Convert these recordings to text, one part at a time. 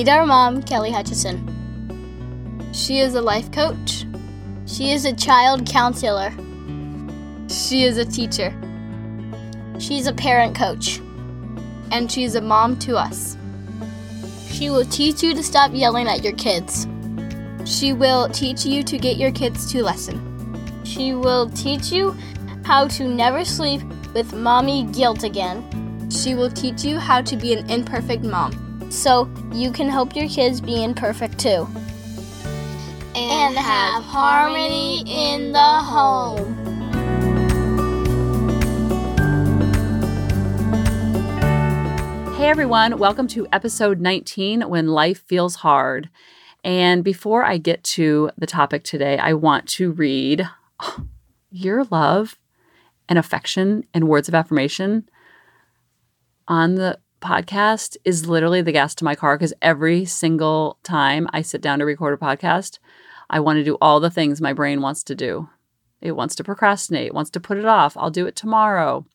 Meet our mom, Kelly Hutchison. She is a life coach. She is a child counselor. She is a teacher. She's a parent coach. And she's a mom to us. She will teach you to stop yelling at your kids. She will teach you to get your kids to listen. She will teach you how to never sleep with mommy guilt again. She will teach you how to be an imperfect mom so you can help your kids be imperfect too. And have harmony in the home. Hey everyone, welcome to episode 19 When Life Feels Hard. And before I get to the topic today, I want to read your love and affection and words of affirmation on the podcast is literally the gas to my car because every single time I sit down to record a podcast, I want to do all the things my brain wants to do. It wants to procrastinate, wants to put it off. I'll do it tomorrow.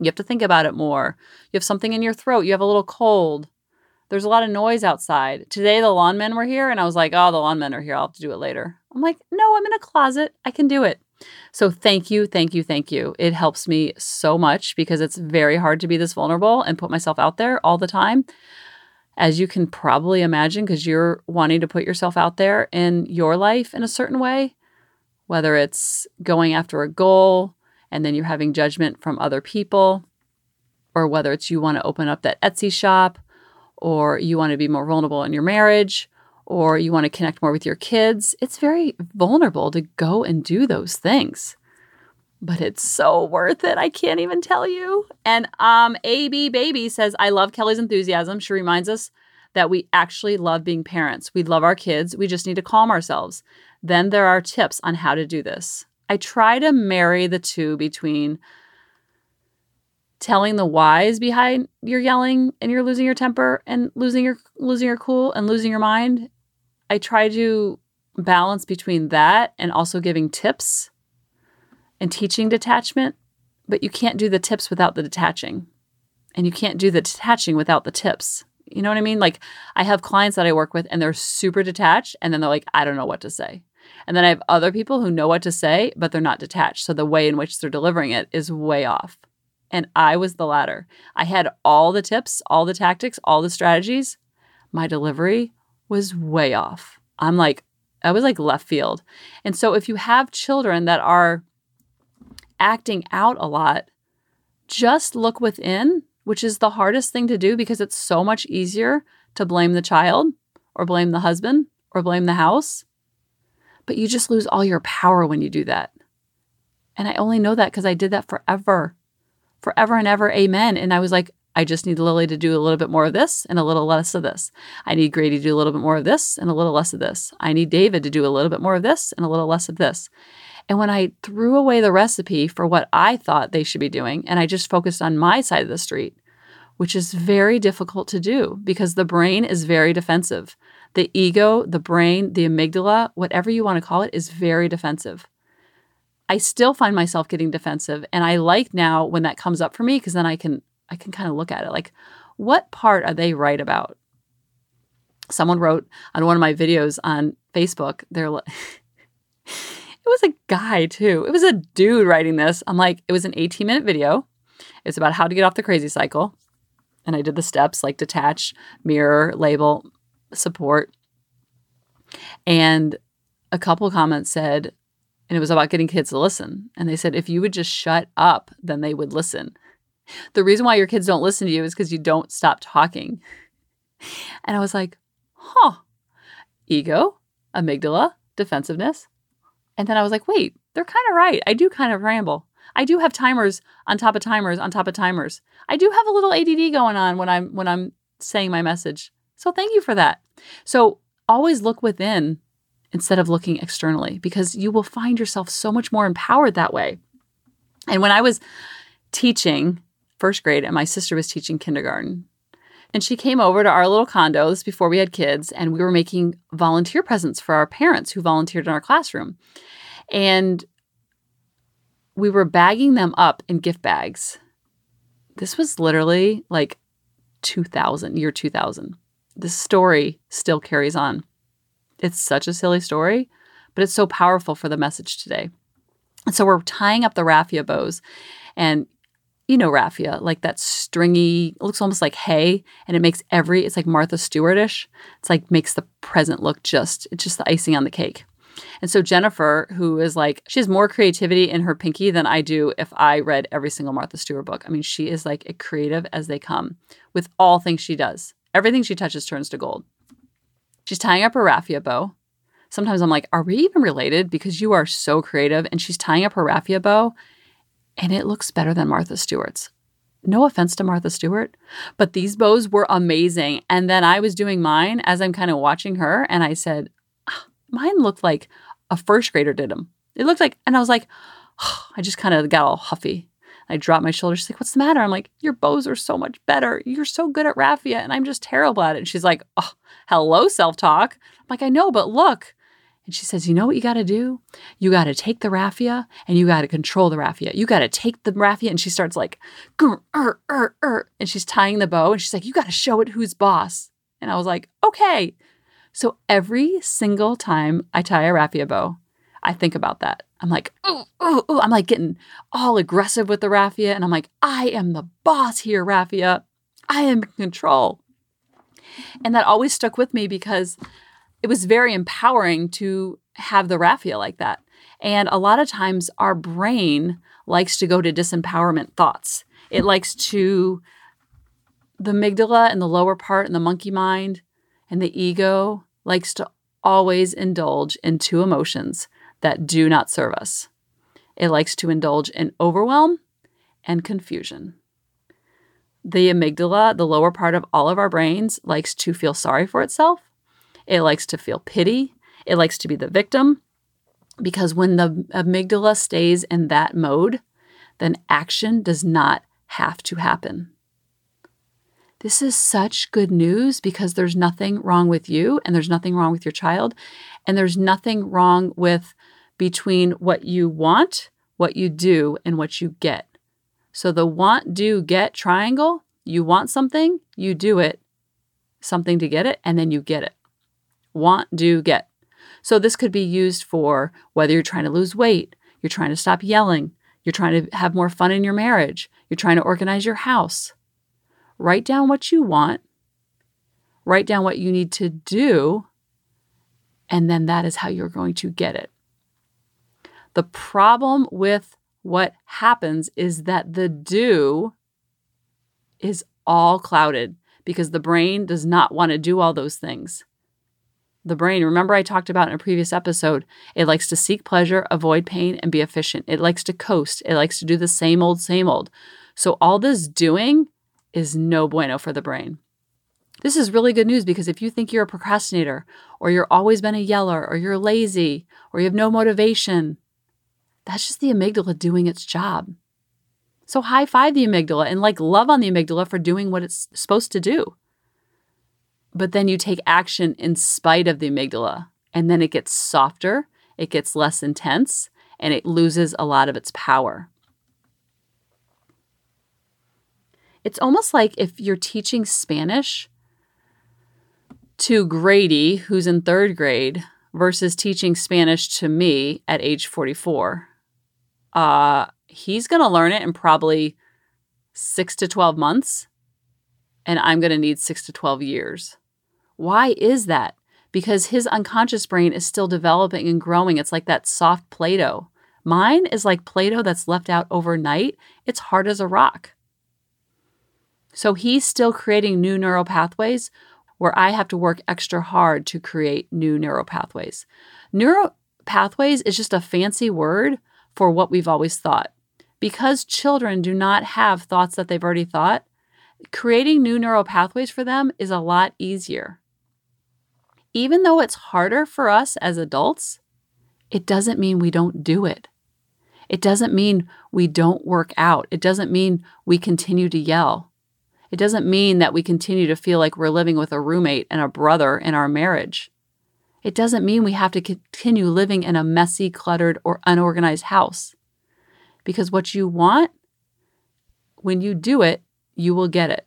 You have to think about it more. You have something in your throat. You have a little cold. There's a lot of noise outside. Today, the lawn men were here, and I was like, oh, the lawn men are here. I'll have to do it later. I'm like, no, I'm in a closet. I can do it. So thank you, thank you, thank you. It helps me so much because it's very hard to be this vulnerable and put myself out there all the time. As you can probably imagine, because you're wanting to put yourself out there in your life in a certain way, whether it's going after a goal and then you're having judgment from other people, or whether it's you want to open up that Etsy shop, or you want to be more vulnerable in your marriage, or you want to connect more with your kids, it's very vulnerable to go and do those things. But it's so worth it. I can't even tell you. And um AB baby says I love Kelly's enthusiasm. She reminds us that we actually love being parents. We love our kids. We just need to calm ourselves. Then there are tips on how to do this. I try to marry the two between telling the whys behind your yelling and you're losing your temper and losing your losing your cool and losing your mind. I try to balance between that and also giving tips and teaching detachment, but you can't do the tips without the detaching. And you can't do the detaching without the tips. You know what I mean? Like I have clients that I work with and they're super detached and then they're like I don't know what to say. And then I have other people who know what to say, but they're not detached. So the way in which they're delivering it is way off. And I was the latter. I had all the tips, all the tactics, all the strategies. My delivery was way off. I'm like, I was like left field. And so if you have children that are acting out a lot, just look within, which is the hardest thing to do because it's so much easier to blame the child or blame the husband or blame the house. But you just lose all your power when you do that. And I only know that because I did that forever forever and ever, amen. And I was like, I just need Lily to do a little bit more of this and a little less of this. I need Grady to do a little bit more of this and a little less of this. I need David to do a little bit more of this and a little less of this. And when I threw away the recipe for what I thought they should be doing, and I just focused on my side of the street, which is very difficult to do because the brain is very defensive. The ego, the brain, the amygdala, whatever you want to call it, is very defensive. I still find myself getting defensive and I like now when that comes up for me because then I can I can kind of look at it like what part are they right about? Someone wrote on one of my videos on Facebook, they're like it was a guy too. It was a dude writing this. I'm like, it was an 18 minute video. It's about how to get off the crazy cycle. And I did the steps like detach, mirror, label, support. And a couple comments said, and it was about getting kids to listen. And they said, if you would just shut up, then they would listen. The reason why your kids don't listen to you is because you don't stop talking. And I was like, huh, ego, amygdala, defensiveness. And then I was like, wait, they're kind of right. I do kind of ramble. I do have timers on top of timers on top of timers. I do have a little ADD going on when I'm when I'm saying my message. So thank you for that. So always look within instead of looking externally because you will find yourself so much more empowered that way. And when I was teaching first grade and my sister was teaching kindergarten, and she came over to our little condos before we had kids, and we were making volunteer presents for our parents who volunteered in our classroom. And we were bagging them up in gift bags. This was literally like 2000, year 2000. this story still carries on. It's such a silly story, but it's so powerful for the message today. And so we're tying up the raffia bows. And you know raffia, like that stringy, looks almost like hay, and it makes every, it's like Martha Stewartish. It's like makes the present look just, it's just the icing on the cake. And so Jennifer, who is like, she has more creativity in her pinky than I do if I read every single Martha Stewart book. I mean, she is like as creative as they come with all things she does. Everything she touches turns to gold. She's tying up her raffia bow. Sometimes I'm like, are we even related? Because you are so creative. And she's tying up her raffia bow and it looks better than Martha Stewart's. No offense to Martha Stewart, but these bows were amazing. And then I was doing mine as I'm kind of watching her, and I said, ah, mine looked like a first grader did them. It looked like, and I was like, oh, I just kind of got all huffy. I dropped my shoulders. She's like, What's the matter? I'm like, Your bows are so much better. You're so good at raffia, and I'm just terrible at it. And she's like, Oh, hello, self talk. I'm like, I know, but look. And she says, You know what you got to do? You got to take the raffia and you got to control the raffia. You got to take the raffia. And she starts like, er, er, er, and she's tying the bow. And she's like, You got to show it who's boss. And I was like, Okay. So every single time I tie a raffia bow, I think about that. I'm like, oh, oh, oh. I'm like getting all aggressive with the raffia. And I'm like, I am the boss here, raffia. I am in control. And that always stuck with me because it was very empowering to have the raffia like that. And a lot of times our brain likes to go to disempowerment thoughts. It likes to, the amygdala and the lower part and the monkey mind and the ego likes to always indulge in two emotions that do not serve us. It likes to indulge in overwhelm and confusion. The amygdala, the lower part of all of our brains, likes to feel sorry for itself it likes to feel pity. It likes to be the victim. Because when the amygdala stays in that mode, then action does not have to happen. This is such good news because there's nothing wrong with you and there's nothing wrong with your child. And there's nothing wrong with between what you want, what you do, and what you get. So the want, do, get triangle you want something, you do it, something to get it, and then you get it want, do, get. So this could be used for whether you're trying to lose weight, you're trying to stop yelling, you're trying to have more fun in your marriage, you're trying to organize your house. Write down what you want, write down what you need to do, and then that is how you're going to get it. The problem with what happens is that the do is all clouded because the brain does not want to do all those things the brain, remember I talked about in a previous episode, it likes to seek pleasure, avoid pain, and be efficient. It likes to coast. It likes to do the same old, same old. So all this doing is no bueno for the brain. This is really good news because if you think you're a procrastinator, or you're always been a yeller, or you're lazy, or you have no motivation, that's just the amygdala doing its job. So high five the amygdala and like love on the amygdala for doing what it's supposed to do but then you take action in spite of the amygdala, and then it gets softer, it gets less intense, and it loses a lot of its power. It's almost like if you're teaching Spanish to Grady, who's in third grade, versus teaching Spanish to me at age 44. Uh, he's going to learn it in probably six to 12 months, and I'm going to need six to 12 years. Why is that? Because his unconscious brain is still developing and growing. It's like that soft Play Doh. Mine is like Play Doh that's left out overnight, it's hard as a rock. So he's still creating new neural pathways where I have to work extra hard to create new neural pathways. Neural pathways is just a fancy word for what we've always thought. Because children do not have thoughts that they've already thought, creating new neural pathways for them is a lot easier even though it's harder for us as adults, it doesn't mean we don't do it. It doesn't mean we don't work out. It doesn't mean we continue to yell. It doesn't mean that we continue to feel like we're living with a roommate and a brother in our marriage. It doesn't mean we have to continue living in a messy, cluttered, or unorganized house. Because what you want, when you do it, you will get it.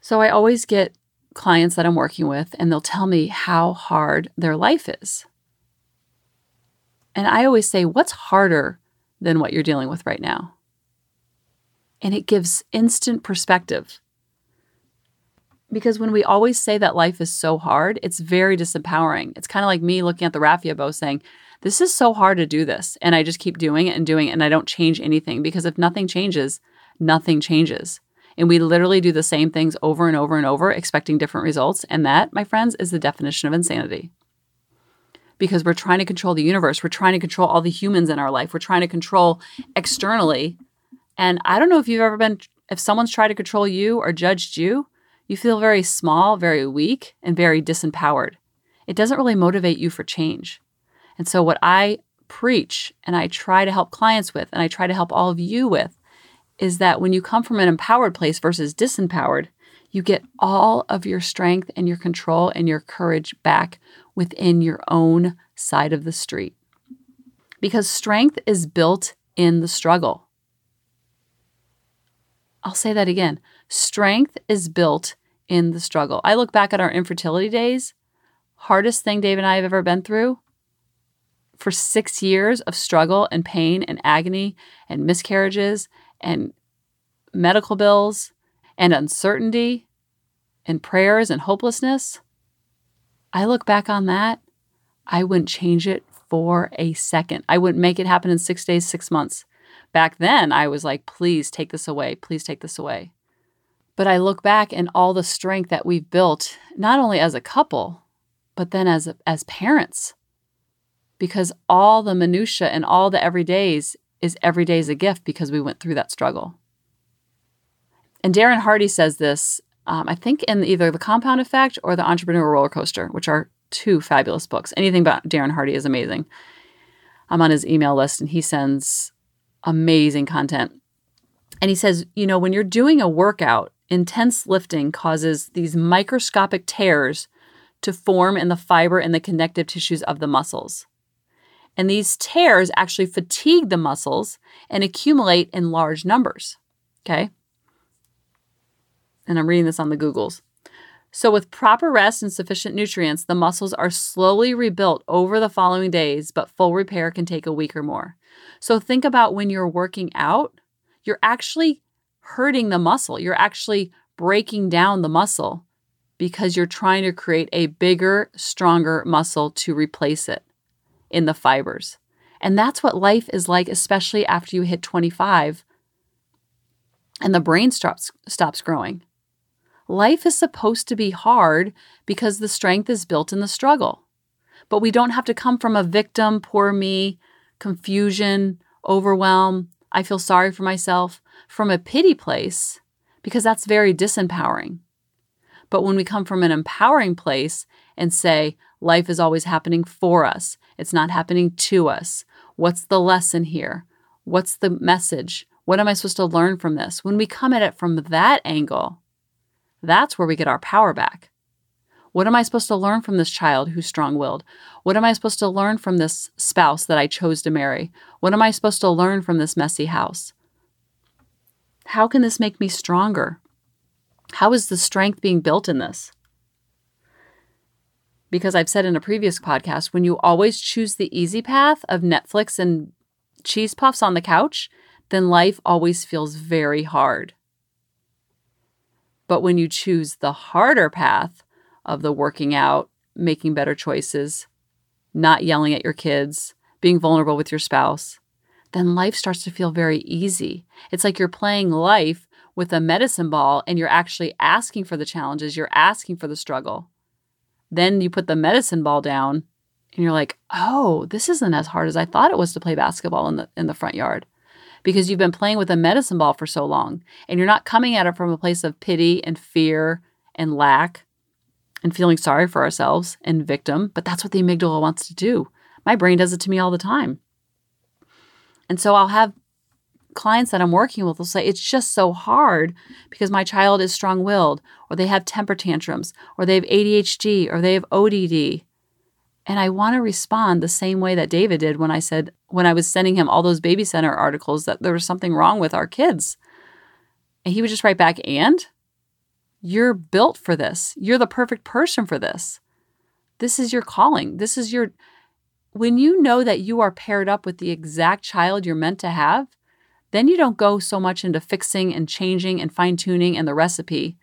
So I always get clients that I'm working with and they'll tell me how hard their life is. And I always say, What's harder than what you're dealing with right now? And it gives instant perspective. Because when we always say that life is so hard, it's very disempowering. It's kind of like me looking at the raffia bow saying, This is so hard to do this. And I just keep doing it and doing it, and I don't change anything. Because if nothing changes, nothing changes. And we literally do the same things over and over and over, expecting different results. And that, my friends, is the definition of insanity. Because we're trying to control the universe. We're trying to control all the humans in our life. We're trying to control externally. And I don't know if you've ever been, if someone's tried to control you or judged you, you feel very small, very weak, and very disempowered. It doesn't really motivate you for change. And so, what I preach and I try to help clients with, and I try to help all of you with, is that when you come from an empowered place versus disempowered, you get all of your strength and your control and your courage back within your own side of the street. Because strength is built in the struggle. I'll say that again. Strength is built in the struggle. I look back at our infertility days, hardest thing Dave and I have ever been through. For six years of struggle and pain and agony and miscarriages and medical bills and uncertainty and prayers and hopelessness, I look back on that, I wouldn't change it for a second. I wouldn't make it happen in six days, six months. Back then, I was like, please take this away. Please take this away. But I look back and all the strength that we've built, not only as a couple, but then as, as parents. Because all the minutia and all the everydays is every day is a gift because we went through that struggle. And Darren Hardy says this, um, I think, in either The Compound Effect or The Entrepreneur Roller Coaster, which are two fabulous books. Anything about Darren Hardy is amazing. I'm on his email list and he sends amazing content. And he says, you know, when you're doing a workout, intense lifting causes these microscopic tears to form in the fiber and the connective tissues of the muscles. And these tears actually fatigue the muscles and accumulate in large numbers. Okay. And I'm reading this on the Googles. So, with proper rest and sufficient nutrients, the muscles are slowly rebuilt over the following days, but full repair can take a week or more. So, think about when you're working out, you're actually hurting the muscle. You're actually breaking down the muscle because you're trying to create a bigger, stronger muscle to replace it in the fibers. And that's what life is like, especially after you hit 25 and the brain stops, stops growing. Life is supposed to be hard because the strength is built in the struggle. But we don't have to come from a victim, poor me, confusion, overwhelm, I feel sorry for myself, from a pity place, because that's very disempowering. But when we come from an empowering place and say, life is always happening for us, it's not happening to us. What's the lesson here? What's the message? What am I supposed to learn from this? When we come at it from that angle, that's where we get our power back. What am I supposed to learn from this child who's strong willed? What am I supposed to learn from this spouse that I chose to marry? What am I supposed to learn from this messy house? How can this make me stronger? How is the strength being built in this? Because I've said in a previous podcast when you always choose the easy path of Netflix and cheese puffs on the couch, then life always feels very hard. But when you choose the harder path of the working out, making better choices, not yelling at your kids, being vulnerable with your spouse, then life starts to feel very easy. It's like you're playing life with a medicine ball and you're actually asking for the challenges, you're asking for the struggle. Then you put the medicine ball down and you're like, "Oh, this isn't as hard as I thought it was to play basketball in the in the front yard." Because you've been playing with a medicine ball for so long and you're not coming at it from a place of pity and fear and lack and feeling sorry for ourselves and victim, but that's what the amygdala wants to do. My brain does it to me all the time. And so I'll have clients that I'm working with will say, it's just so hard because my child is strong willed, or they have temper tantrums, or they have ADHD, or they have ODD. And I want to respond the same way that David did when I said, when I was sending him all those baby center articles that there was something wrong with our kids. And he would just write back, and? You're built for this. You're the perfect person for this. This is your calling. This is your. When you know that you are paired up with the exact child you're meant to have, then you don't go so much into fixing and changing and fine tuning and the recipe.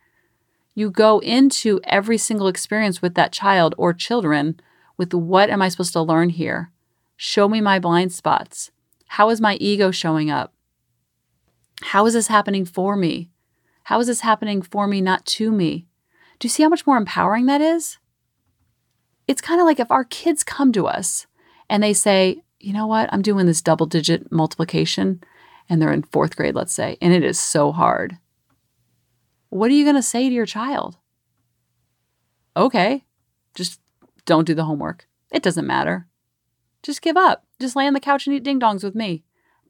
You go into every single experience with that child or children with what am I supposed to learn here? Show me my blind spots. How is my ego showing up? How is this happening for me? How is this happening for me, not to me? Do you see how much more empowering that is? It's kind of like if our kids come to us and they say, you know what, I'm doing this double digit multiplication, and they're in fourth grade, let's say, and it is so hard. What are you going to say to your child? Okay, just don't do the homework. It doesn't matter. Just give up. Just lay on the couch and eat ding dongs with me.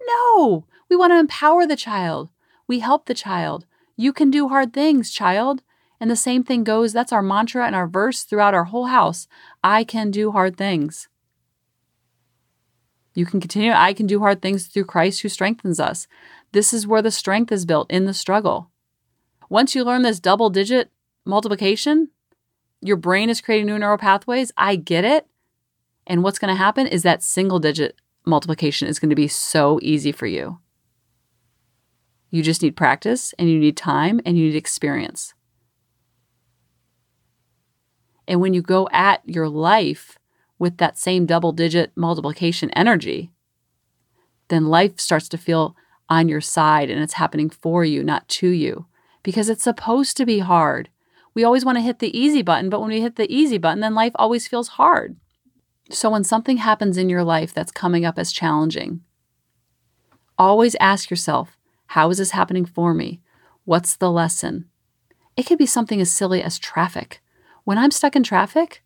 No, we want to empower the child. We help the child. You can do hard things, child. And the same thing goes, that's our mantra and our verse throughout our whole house. I can do hard things. You can continue, I can do hard things through Christ who strengthens us. This is where the strength is built in the struggle. Once you learn this double digit multiplication, your brain is creating new neural pathways. I get it. And what's going to happen is that single digit multiplication is going to be so easy for you. You just need practice and you need time and you need experience. And when you go at your life with that same double digit multiplication energy, then life starts to feel on your side and it's happening for you, not to you, because it's supposed to be hard. We always want to hit the easy button, but when we hit the easy button, then life always feels hard. So when something happens in your life that's coming up as challenging, always ask yourself, how is this happening for me? What's the lesson? It could be something as silly as traffic. When I'm stuck in traffic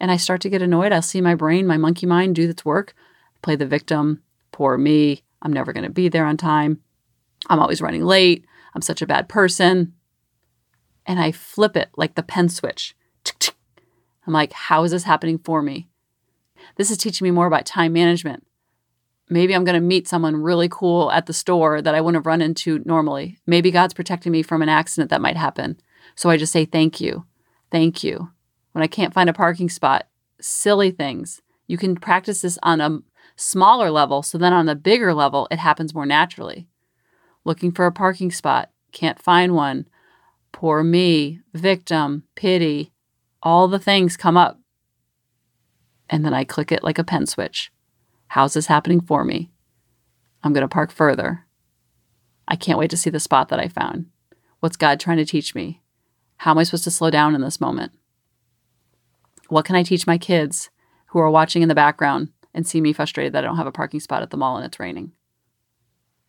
and I start to get annoyed, I'll see my brain, my monkey mind do its work, play the victim, poor me, I'm never going to be there on time. I'm always running late. I'm such a bad person and I flip it like the pen switch. I'm like, how is this happening for me? This is teaching me more about time management. Maybe I'm going to meet someone really cool at the store that I wouldn't have run into normally. Maybe God's protecting me from an accident that might happen. So I just say, thank you. Thank you. When I can't find a parking spot, silly things. You can practice this on a smaller level. So then on the bigger level, it happens more naturally. Looking for a parking spot, can't find one poor me, victim, pity, all the things come up. And then I click it like a pen switch. How's this happening for me? I'm going to park further. I can't wait to see the spot that I found. What's God trying to teach me? How am I supposed to slow down in this moment? What can I teach my kids who are watching in the background and see me frustrated that I don't have a parking spot at the mall and it's raining?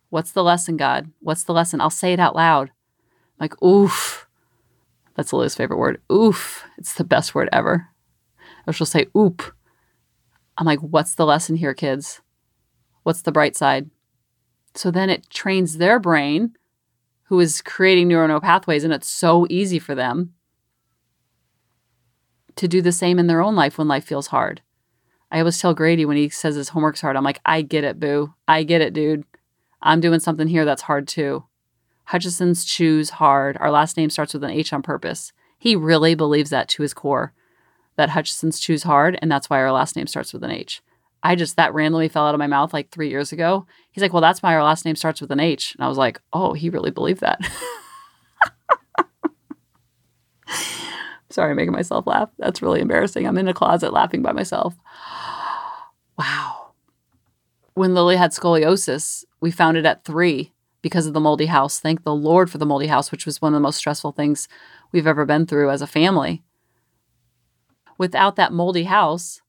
What's the lesson, God? What's the lesson? I'll say it out loud. I'm Like, oof. That's Lily's favorite word. Oof. It's the best word ever. Or she'll say, oop. I'm like, what's the lesson here, kids? What's the bright side? So then it trains their brain, who is creating neuronal pathways, and it's so easy for them to do the same in their own life when life feels hard. I always tell Grady when he says his homework's hard, I'm like, I get it, boo. I get it, dude. I'm doing something here that's hard too. Hutchison's choose hard. Our last name starts with an H on purpose. He really believes that to his core, that Hutchison's choose hard, and that's why our last name starts with an H. I just, that randomly fell out of my mouth like three years ago. He's like, well, that's why our last name starts with an H. And I was like, oh, he really believed that. Sorry, I'm making myself laugh. That's really embarrassing. I'm in a closet laughing by myself. wow. When Lily had scoliosis, we found it at three because of the moldy house. Thank the Lord for the moldy house, which was one of the most stressful things we've ever been through as a family. Without that moldy house,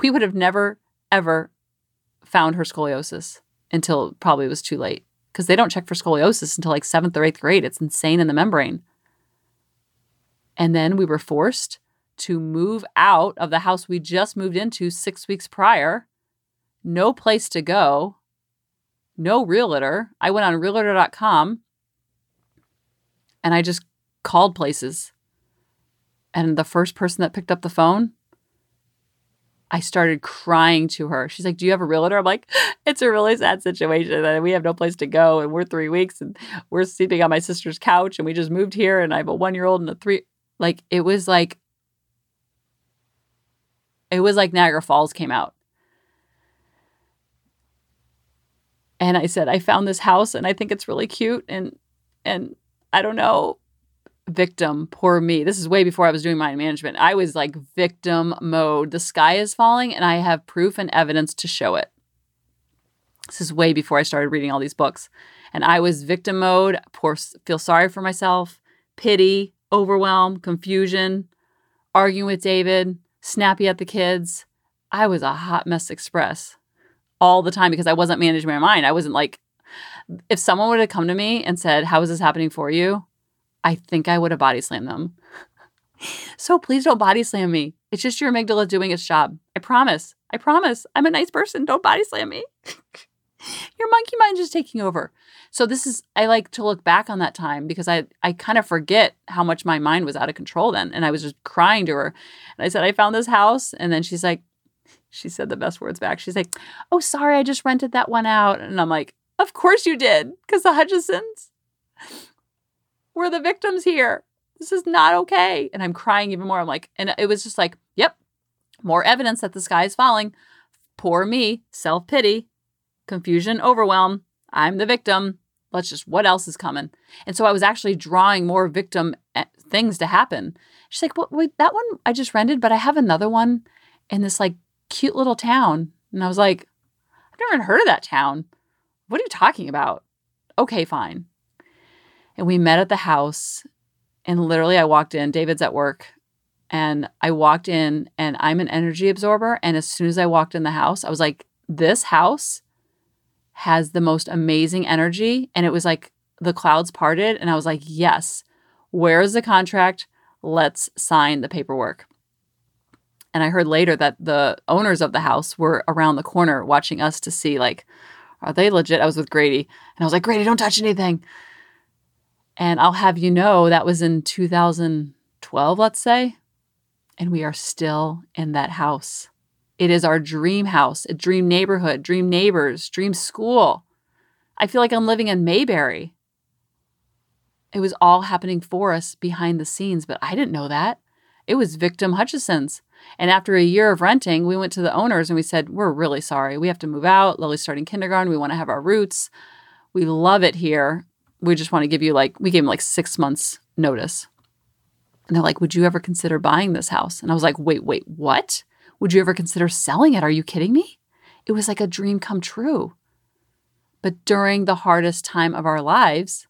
we would have never, ever found her scoliosis until probably it was too late because they don't check for scoliosis until like seventh or eighth grade. It's insane in the membrane. And then we were forced to move out of the house we just moved into six weeks prior, no place to go, no realtor. I went on realtor.com and I just called places. And the first person that picked up the phone, I started crying to her. She's like, Do you have a realtor? I'm like, It's a really sad situation. And we have no place to go. And we're three weeks and we're sleeping on my sister's couch. And we just moved here. And I have a one year old and a three. Like, it was like, it was like Niagara Falls came out. And I said, I found this house and I think it's really cute. And, and I don't know, victim, poor me. This is way before I was doing mind management. I was like victim mode. The sky is falling, and I have proof and evidence to show it. This is way before I started reading all these books. And I was victim mode, poor, feel sorry for myself, pity, overwhelm, confusion, arguing with David, snappy at the kids. I was a hot mess express all the time because I wasn't managing my mind. I wasn't like, if someone would have come to me and said, How is this happening for you? I think I would have body slammed them. so please don't body slam me. It's just your amygdala doing its job. I promise. I promise. I'm a nice person. Don't body slam me. your monkey mind is taking over. So this is I like to look back on that time because I I kind of forget how much my mind was out of control then and I was just crying to her. And I said I found this house and then she's like she said the best words back. She's like, "Oh, sorry, I just rented that one out." And I'm like, "Of course you did, cuz the Hutchisons we're the victims here. This is not okay. And I'm crying even more. I'm like, and it was just like, yep, more evidence that the sky is falling. Poor me, self pity, confusion, overwhelm. I'm the victim. Let's just, what else is coming? And so I was actually drawing more victim eh, things to happen. She's like, well, wait, that one I just rented, but I have another one in this like cute little town. And I was like, I've never even heard of that town. What are you talking about? Okay, fine. And we met at the house. And literally, I walked in. David's at work. And I walked in, and I'm an energy absorber. And as soon as I walked in the house, I was like, this house has the most amazing energy. And it was like the clouds parted. And I was like, yes, where's the contract? Let's sign the paperwork. And I heard later that the owners of the house were around the corner watching us to see, like, are they legit? I was with Grady. And I was like, Grady, don't touch anything. And I'll have you know that was in 2012, let's say. And we are still in that house. It is our dream house, a dream neighborhood, dream neighbors, dream school. I feel like I'm living in Mayberry. It was all happening for us behind the scenes, but I didn't know that. It was Victim Hutchison's. And after a year of renting, we went to the owners and we said, We're really sorry. We have to move out. Lily's starting kindergarten. We want to have our roots. We love it here we just want to give you like we gave them like six months notice and they're like would you ever consider buying this house and i was like wait wait what would you ever consider selling it? Are you kidding me? It was like a dream come true. But during the hardest time of our lives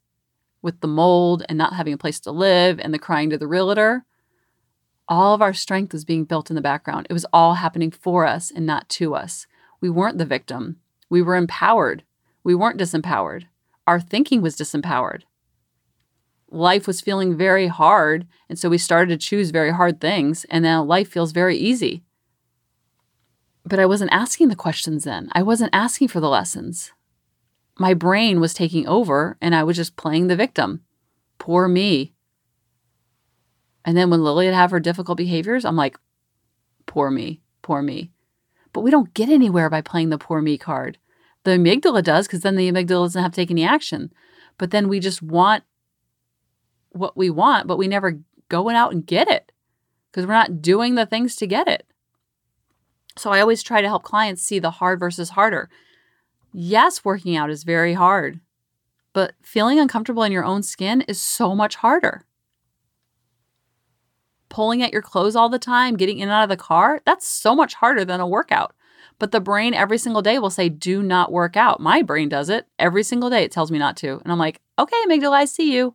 with the mold and not having a place to live and the crying to the realtor all of our strength was being built in the background. It was all happening for us and not to us. We weren't the victim. We were empowered. We weren't disempowered. Our thinking was disempowered. Life was feeling very hard, and so we started to choose very hard things, and now life feels very easy. But I wasn't asking the questions then. I wasn't asking for the lessons. My brain was taking over, and I was just playing the victim. Poor me. And then when Lily would have her difficult behaviors, I'm like, poor me, poor me. But we don't get anywhere by playing the poor me card. The amygdala does because then the amygdala doesn't have to take any action. But then we just want what we want, but we never go out and get it because we're not doing the things to get it. So I always try to help clients see the hard versus harder. Yes, working out is very hard, but feeling uncomfortable in your own skin is so much harder. Pulling at your clothes all the time, getting in and out of the car, that's so much harder than a workout. But the brain every single day will say, do not work out. My brain does it every single day. It tells me not to. And I'm like, okay, amygdala, I see you.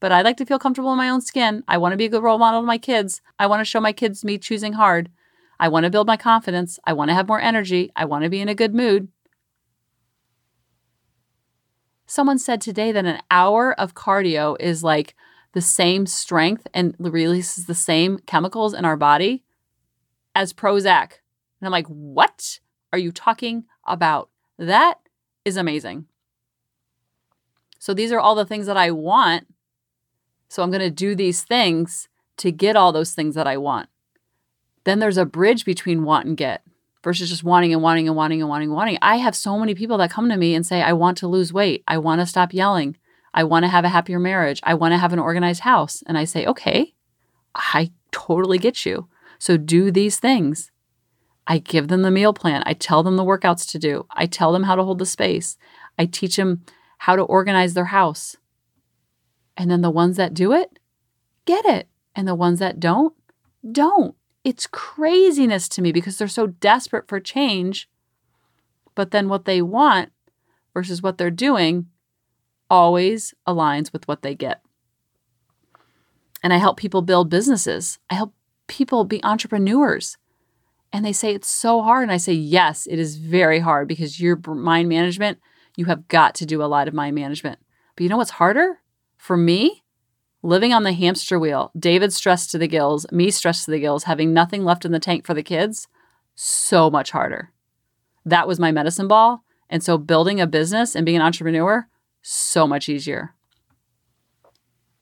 But I like to feel comfortable in my own skin. I want to be a good role model to my kids. I want to show my kids me choosing hard. I want to build my confidence. I want to have more energy. I want to be in a good mood. Someone said today that an hour of cardio is like the same strength and releases the same chemicals in our body as Prozac. And I'm like, what are you talking about? That is amazing. So these are all the things that I want. So I'm going to do these things to get all those things that I want. Then there's a bridge between want and get versus just wanting and wanting and wanting and wanting and wanting. I have so many people that come to me and say, I want to lose weight. I want to stop yelling. I want to have a happier marriage. I want to have an organized house. And I say, okay, I totally get you. So do these things. I give them the meal plan. I tell them the workouts to do. I tell them how to hold the space. I teach them how to organize their house. And then the ones that do it, get it. And the ones that don't, don't. It's craziness to me because they're so desperate for change. But then what they want versus what they're doing always aligns with what they get. And I help people build businesses. I help people be entrepreneurs. And they say it's so hard. And I say, yes, it is very hard because your mind management, you have got to do a lot of mind management. But you know what's harder? For me, living on the hamster wheel, David stressed to the gills, me stressed to the gills, having nothing left in the tank for the kids, so much harder. That was my medicine ball. And so building a business and being an entrepreneur, so much easier.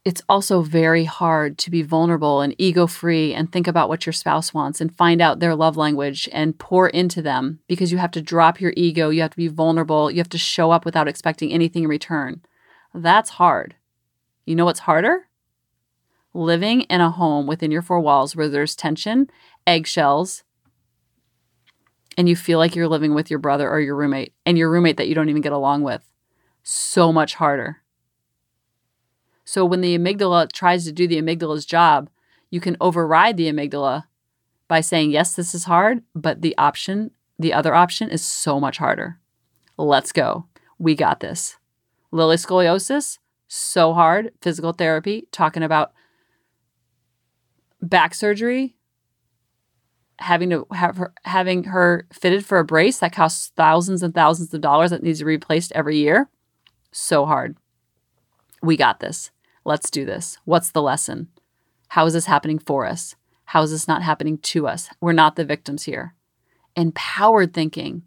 It's also very hard to be vulnerable and ego free and think about what your spouse wants and find out their love language and pour into them because you have to drop your ego. You have to be vulnerable. You have to show up without expecting anything in return. That's hard. You know what's harder? Living in a home within your four walls where there's tension, eggshells, and you feel like you're living with your brother or your roommate and your roommate that you don't even get along with so much harder. So when the amygdala tries to do the amygdala's job, you can override the amygdala by saying, yes, this is hard, but the option, the other option is so much harder. Let's go. We got this. Lily scoliosis, so hard. Physical therapy, talking about back surgery, having to have her having her fitted for a brace that costs thousands and thousands of dollars that needs to be replaced every year so hard. We got this. Let's do this. What's the lesson? How is this happening for us? How is this not happening to us? We're not the victims here. Empowered thinking.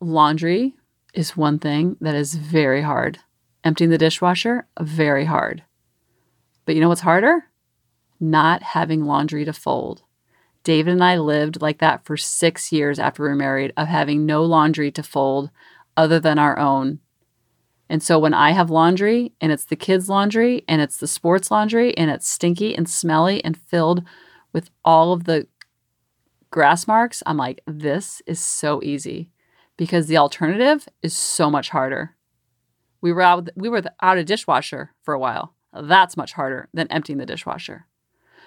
Laundry is one thing that is very hard. Emptying the dishwasher, very hard. But you know what's harder? Not having laundry to fold. David and I lived like that for six years after we were married, of having no laundry to fold other than our own. And so when I have laundry and it's the kids' laundry and it's the sports laundry and it's stinky and smelly and filled with all of the grass marks, I'm like, this is so easy because the alternative is so much harder. We were out we were out of dishwasher for a while. That's much harder than emptying the dishwasher.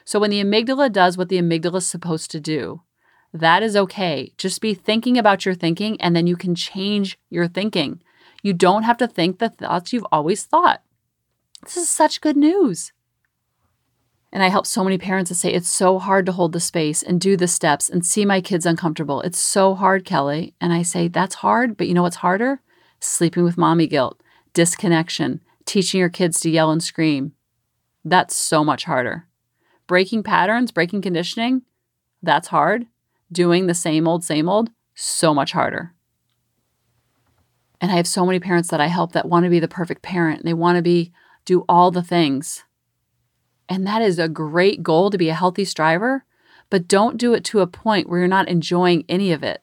So when the amygdala does what the amygdala is supposed to do, that is okay. Just be thinking about your thinking and then you can change your thinking. You don't have to think the thoughts you've always thought. This is such good news. And I help so many parents to say it's so hard to hold the space and do the steps and see my kids uncomfortable. It's so hard, Kelly. And I say, that's hard, but you know what's harder? Sleeping with mommy guilt, disconnection, teaching your kids to yell and scream. That's so much harder. Breaking patterns, breaking conditioning, that's hard doing the same old, same old so much harder. And I have so many parents that I help that want to be the perfect parent. They want to be do all the things. And that is a great goal to be a healthy striver, but don't do it to a point where you're not enjoying any of it.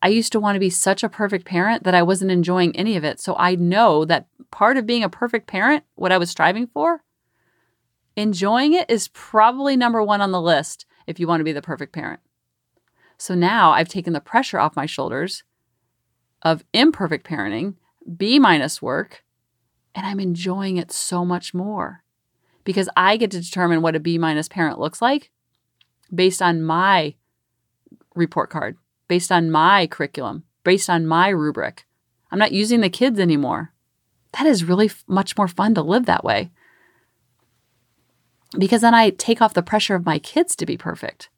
I used to want to be such a perfect parent that I wasn't enjoying any of it. So I know that part of being a perfect parent, what I was striving for, enjoying it is probably number one on the list if you want to be the perfect parent. So now I've taken the pressure off my shoulders of imperfect parenting, B minus work, and I'm enjoying it so much more because I get to determine what a B minus parent looks like based on my report card, based on my curriculum, based on my rubric. I'm not using the kids anymore. That is really f- much more fun to live that way because then I take off the pressure of my kids to be perfect.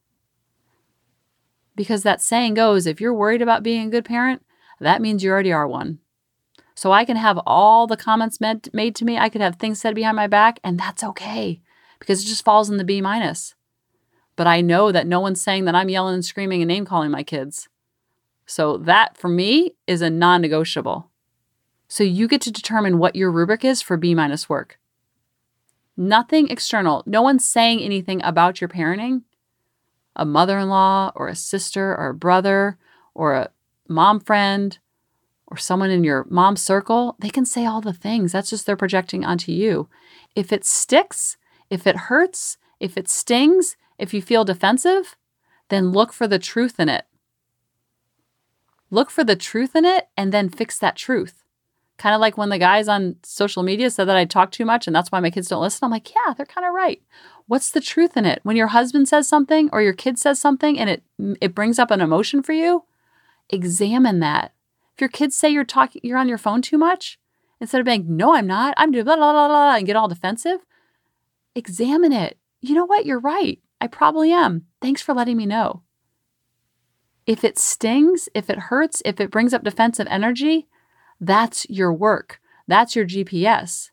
Because that saying goes if you're worried about being a good parent, that means you already are one. So I can have all the comments made, made to me, I could have things said behind my back, and that's okay because it just falls in the B minus. But I know that no one's saying that I'm yelling and screaming and name calling my kids. So that for me is a non negotiable. So you get to determine what your rubric is for B minus work. Nothing external. No one's saying anything about your parenting a mother in law or a sister or a brother or a mom friend or someone in your mom circle, they can say all the things. That's just they're projecting onto you. If it sticks, if it hurts, if it stings, if you feel defensive, then look for the truth in it. Look for the truth in it and then fix that truth. Kind of like when the guys on social media said that I talk too much and that's why my kids don't listen. I'm like, yeah, they're kind of right. What's the truth in it? When your husband says something or your kid says something and it it brings up an emotion for you, examine that. If your kids say you're talking you're on your phone too much, instead of being, no, I'm not, I'm doing blah, blah, blah, blah, and get all defensive, examine it. You know what? You're right. I probably am. Thanks for letting me know. If it stings, if it hurts, if it brings up defensive energy, that's your work. That's your GPS.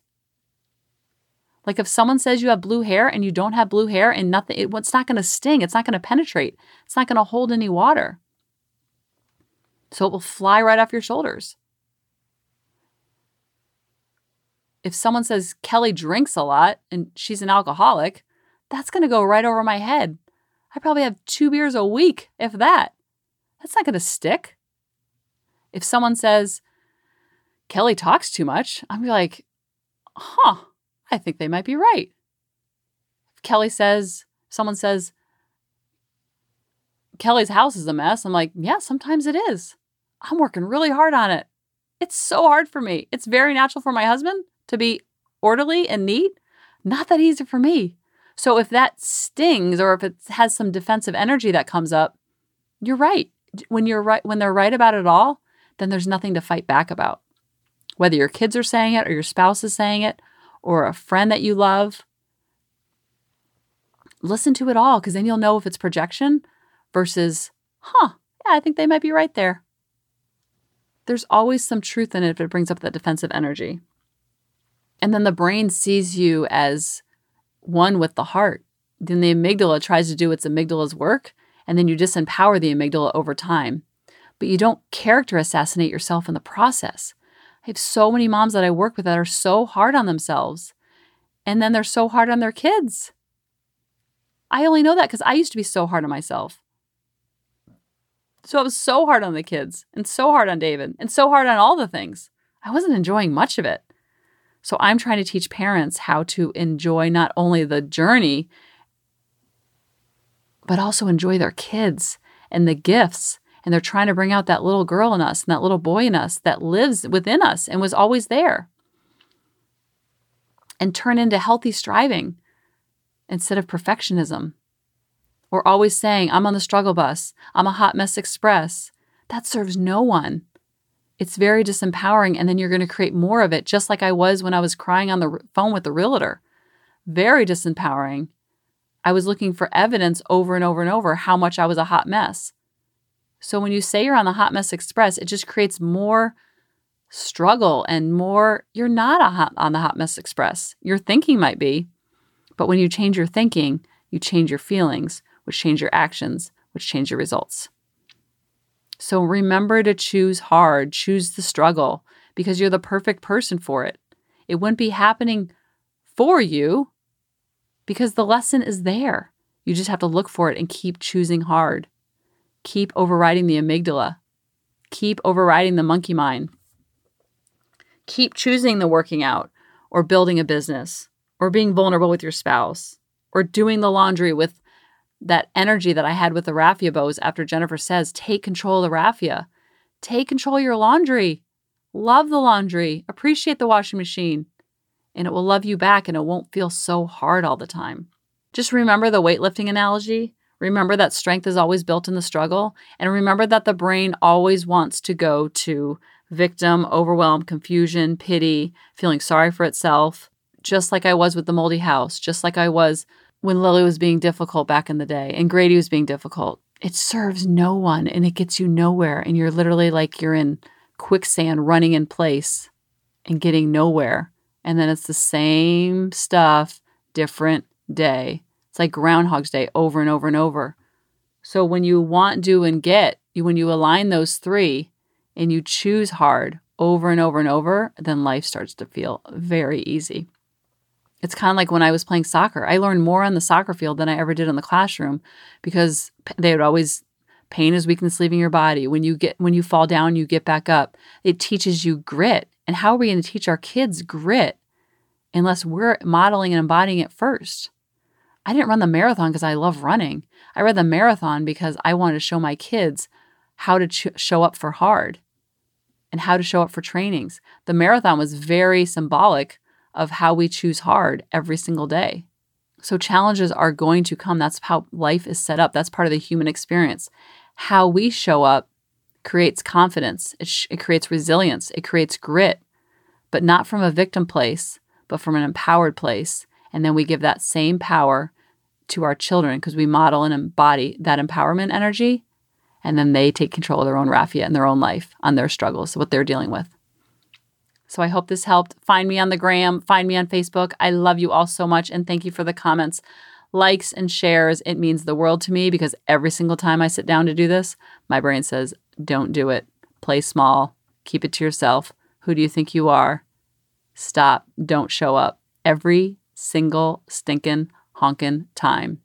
Like if someone says you have blue hair and you don't have blue hair and nothing, it, it's not going to sting. It's not going to penetrate. It's not going to hold any water. So it will fly right off your shoulders. If someone says Kelly drinks a lot and she's an alcoholic, that's going to go right over my head. I probably have two beers a week, if that. That's not going to stick. If someone says, Kelly talks too much, I'm like, huh, I think they might be right. If Kelly says, someone says, Kelly's house is a mess, I'm like, yeah, sometimes it is. I'm working really hard on it. It's so hard for me. It's very natural for my husband to be orderly and neat, not that easy for me. So if that stings or if it has some defensive energy that comes up, you're right. When you're right when they're right about it all, then there's nothing to fight back about. Whether your kids are saying it or your spouse is saying it or a friend that you love, listen to it all because then you'll know if it's projection versus, huh, yeah, I think they might be right there. There's always some truth in it if it brings up that defensive energy. And then the brain sees you as one with the heart. Then the amygdala tries to do its amygdala's work, and then you disempower the amygdala over time. But you don't character assassinate yourself in the process. I have so many moms that I work with that are so hard on themselves, and then they're so hard on their kids. I only know that because I used to be so hard on myself. So I was so hard on the kids, and so hard on David, and so hard on all the things. I wasn't enjoying much of it. So I'm trying to teach parents how to enjoy not only the journey, but also enjoy their kids and the gifts. And they're trying to bring out that little girl in us and that little boy in us that lives within us and was always there. And turn into healthy striving instead of perfectionism. Or always saying, I'm on the struggle bus, I'm a hot mess express. That serves no one it's very disempowering. And then you're going to create more of it, just like I was when I was crying on the phone with the realtor. Very disempowering. I was looking for evidence over and over and over how much I was a hot mess. So when you say you're on the hot mess express, it just creates more struggle and more you're not hot, on the hot mess express. Your thinking might be, but when you change your thinking, you change your feelings, which change your actions, which change your results. So remember to choose hard, choose the struggle, because you're the perfect person for it. It wouldn't be happening for you because the lesson is there. You just have to look for it and keep choosing hard. Keep overriding the amygdala. Keep overriding the monkey mind. Keep choosing the working out or building a business or being vulnerable with your spouse or doing the laundry with that energy that I had with the raffia bows after Jennifer says, take control of the raffia. Take control of your laundry. Love the laundry. Appreciate the washing machine. And it will love you back and it won't feel so hard all the time. Just remember the weightlifting analogy. Remember that strength is always built in the struggle. And remember that the brain always wants to go to victim, overwhelm, confusion, pity, feeling sorry for itself, just like I was with the moldy house, just like I was when Lily was being difficult back in the day and Grady was being difficult. It serves no one and it gets you nowhere. And you're literally like you're in quicksand running in place and getting nowhere. And then it's the same stuff, different day. It's like Groundhog's Day over and over and over. So when you want, do, and get, you, when you align those three and you choose hard over and over and over, then life starts to feel very easy. It's kind of like when I was playing soccer. I learned more on the soccer field than I ever did in the classroom because they would always pain is weakness leaving your body. When you get when you fall down, you get back up. It teaches you grit. And how are we going to teach our kids grit unless we're modeling and embodying it first? I didn't run the marathon because I love running. I read the marathon because I wanted to show my kids how to ch- show up for hard and how to show up for trainings. The marathon was very symbolic of how we choose hard every single day. So challenges are going to come. That's how life is set up. That's part of the human experience. How we show up creates confidence, it, sh- it creates resilience, it creates grit, but not from a victim place, but from an empowered place. And then we give that same power to our children because we model and embody that empowerment energy. And then they take control of their own raffia and their own life on their struggles, what they're dealing with. So I hope this helped. Find me on the gram, find me on Facebook. I love you all so much and thank you for the comments, likes, and shares. It means the world to me because every single time I sit down to do this, my brain says, don't do it. Play small, keep it to yourself. Who do you think you are? Stop, don't show up. Every single stinking honkin' time.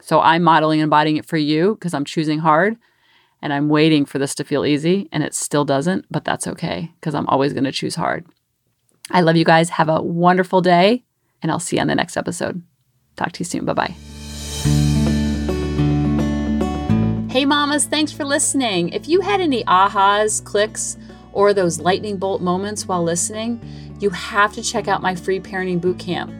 So I'm modeling and embodying it for you because I'm choosing hard and I'm waiting for this to feel easy and it still doesn't, but that's okay because I'm always going to choose hard. I love you guys. Have a wonderful day and I'll see you on the next episode. Talk to you soon. Bye bye. Hey, mamas, thanks for listening. If you had any ahas, clicks, or those lightning bolt moments while listening, you have to check out my free parenting bootcamp,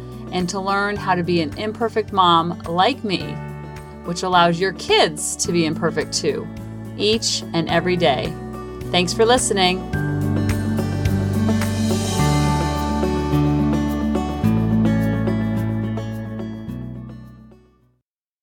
and to learn how to be an imperfect mom like me, which allows your kids to be imperfect too, each and every day. Thanks for listening.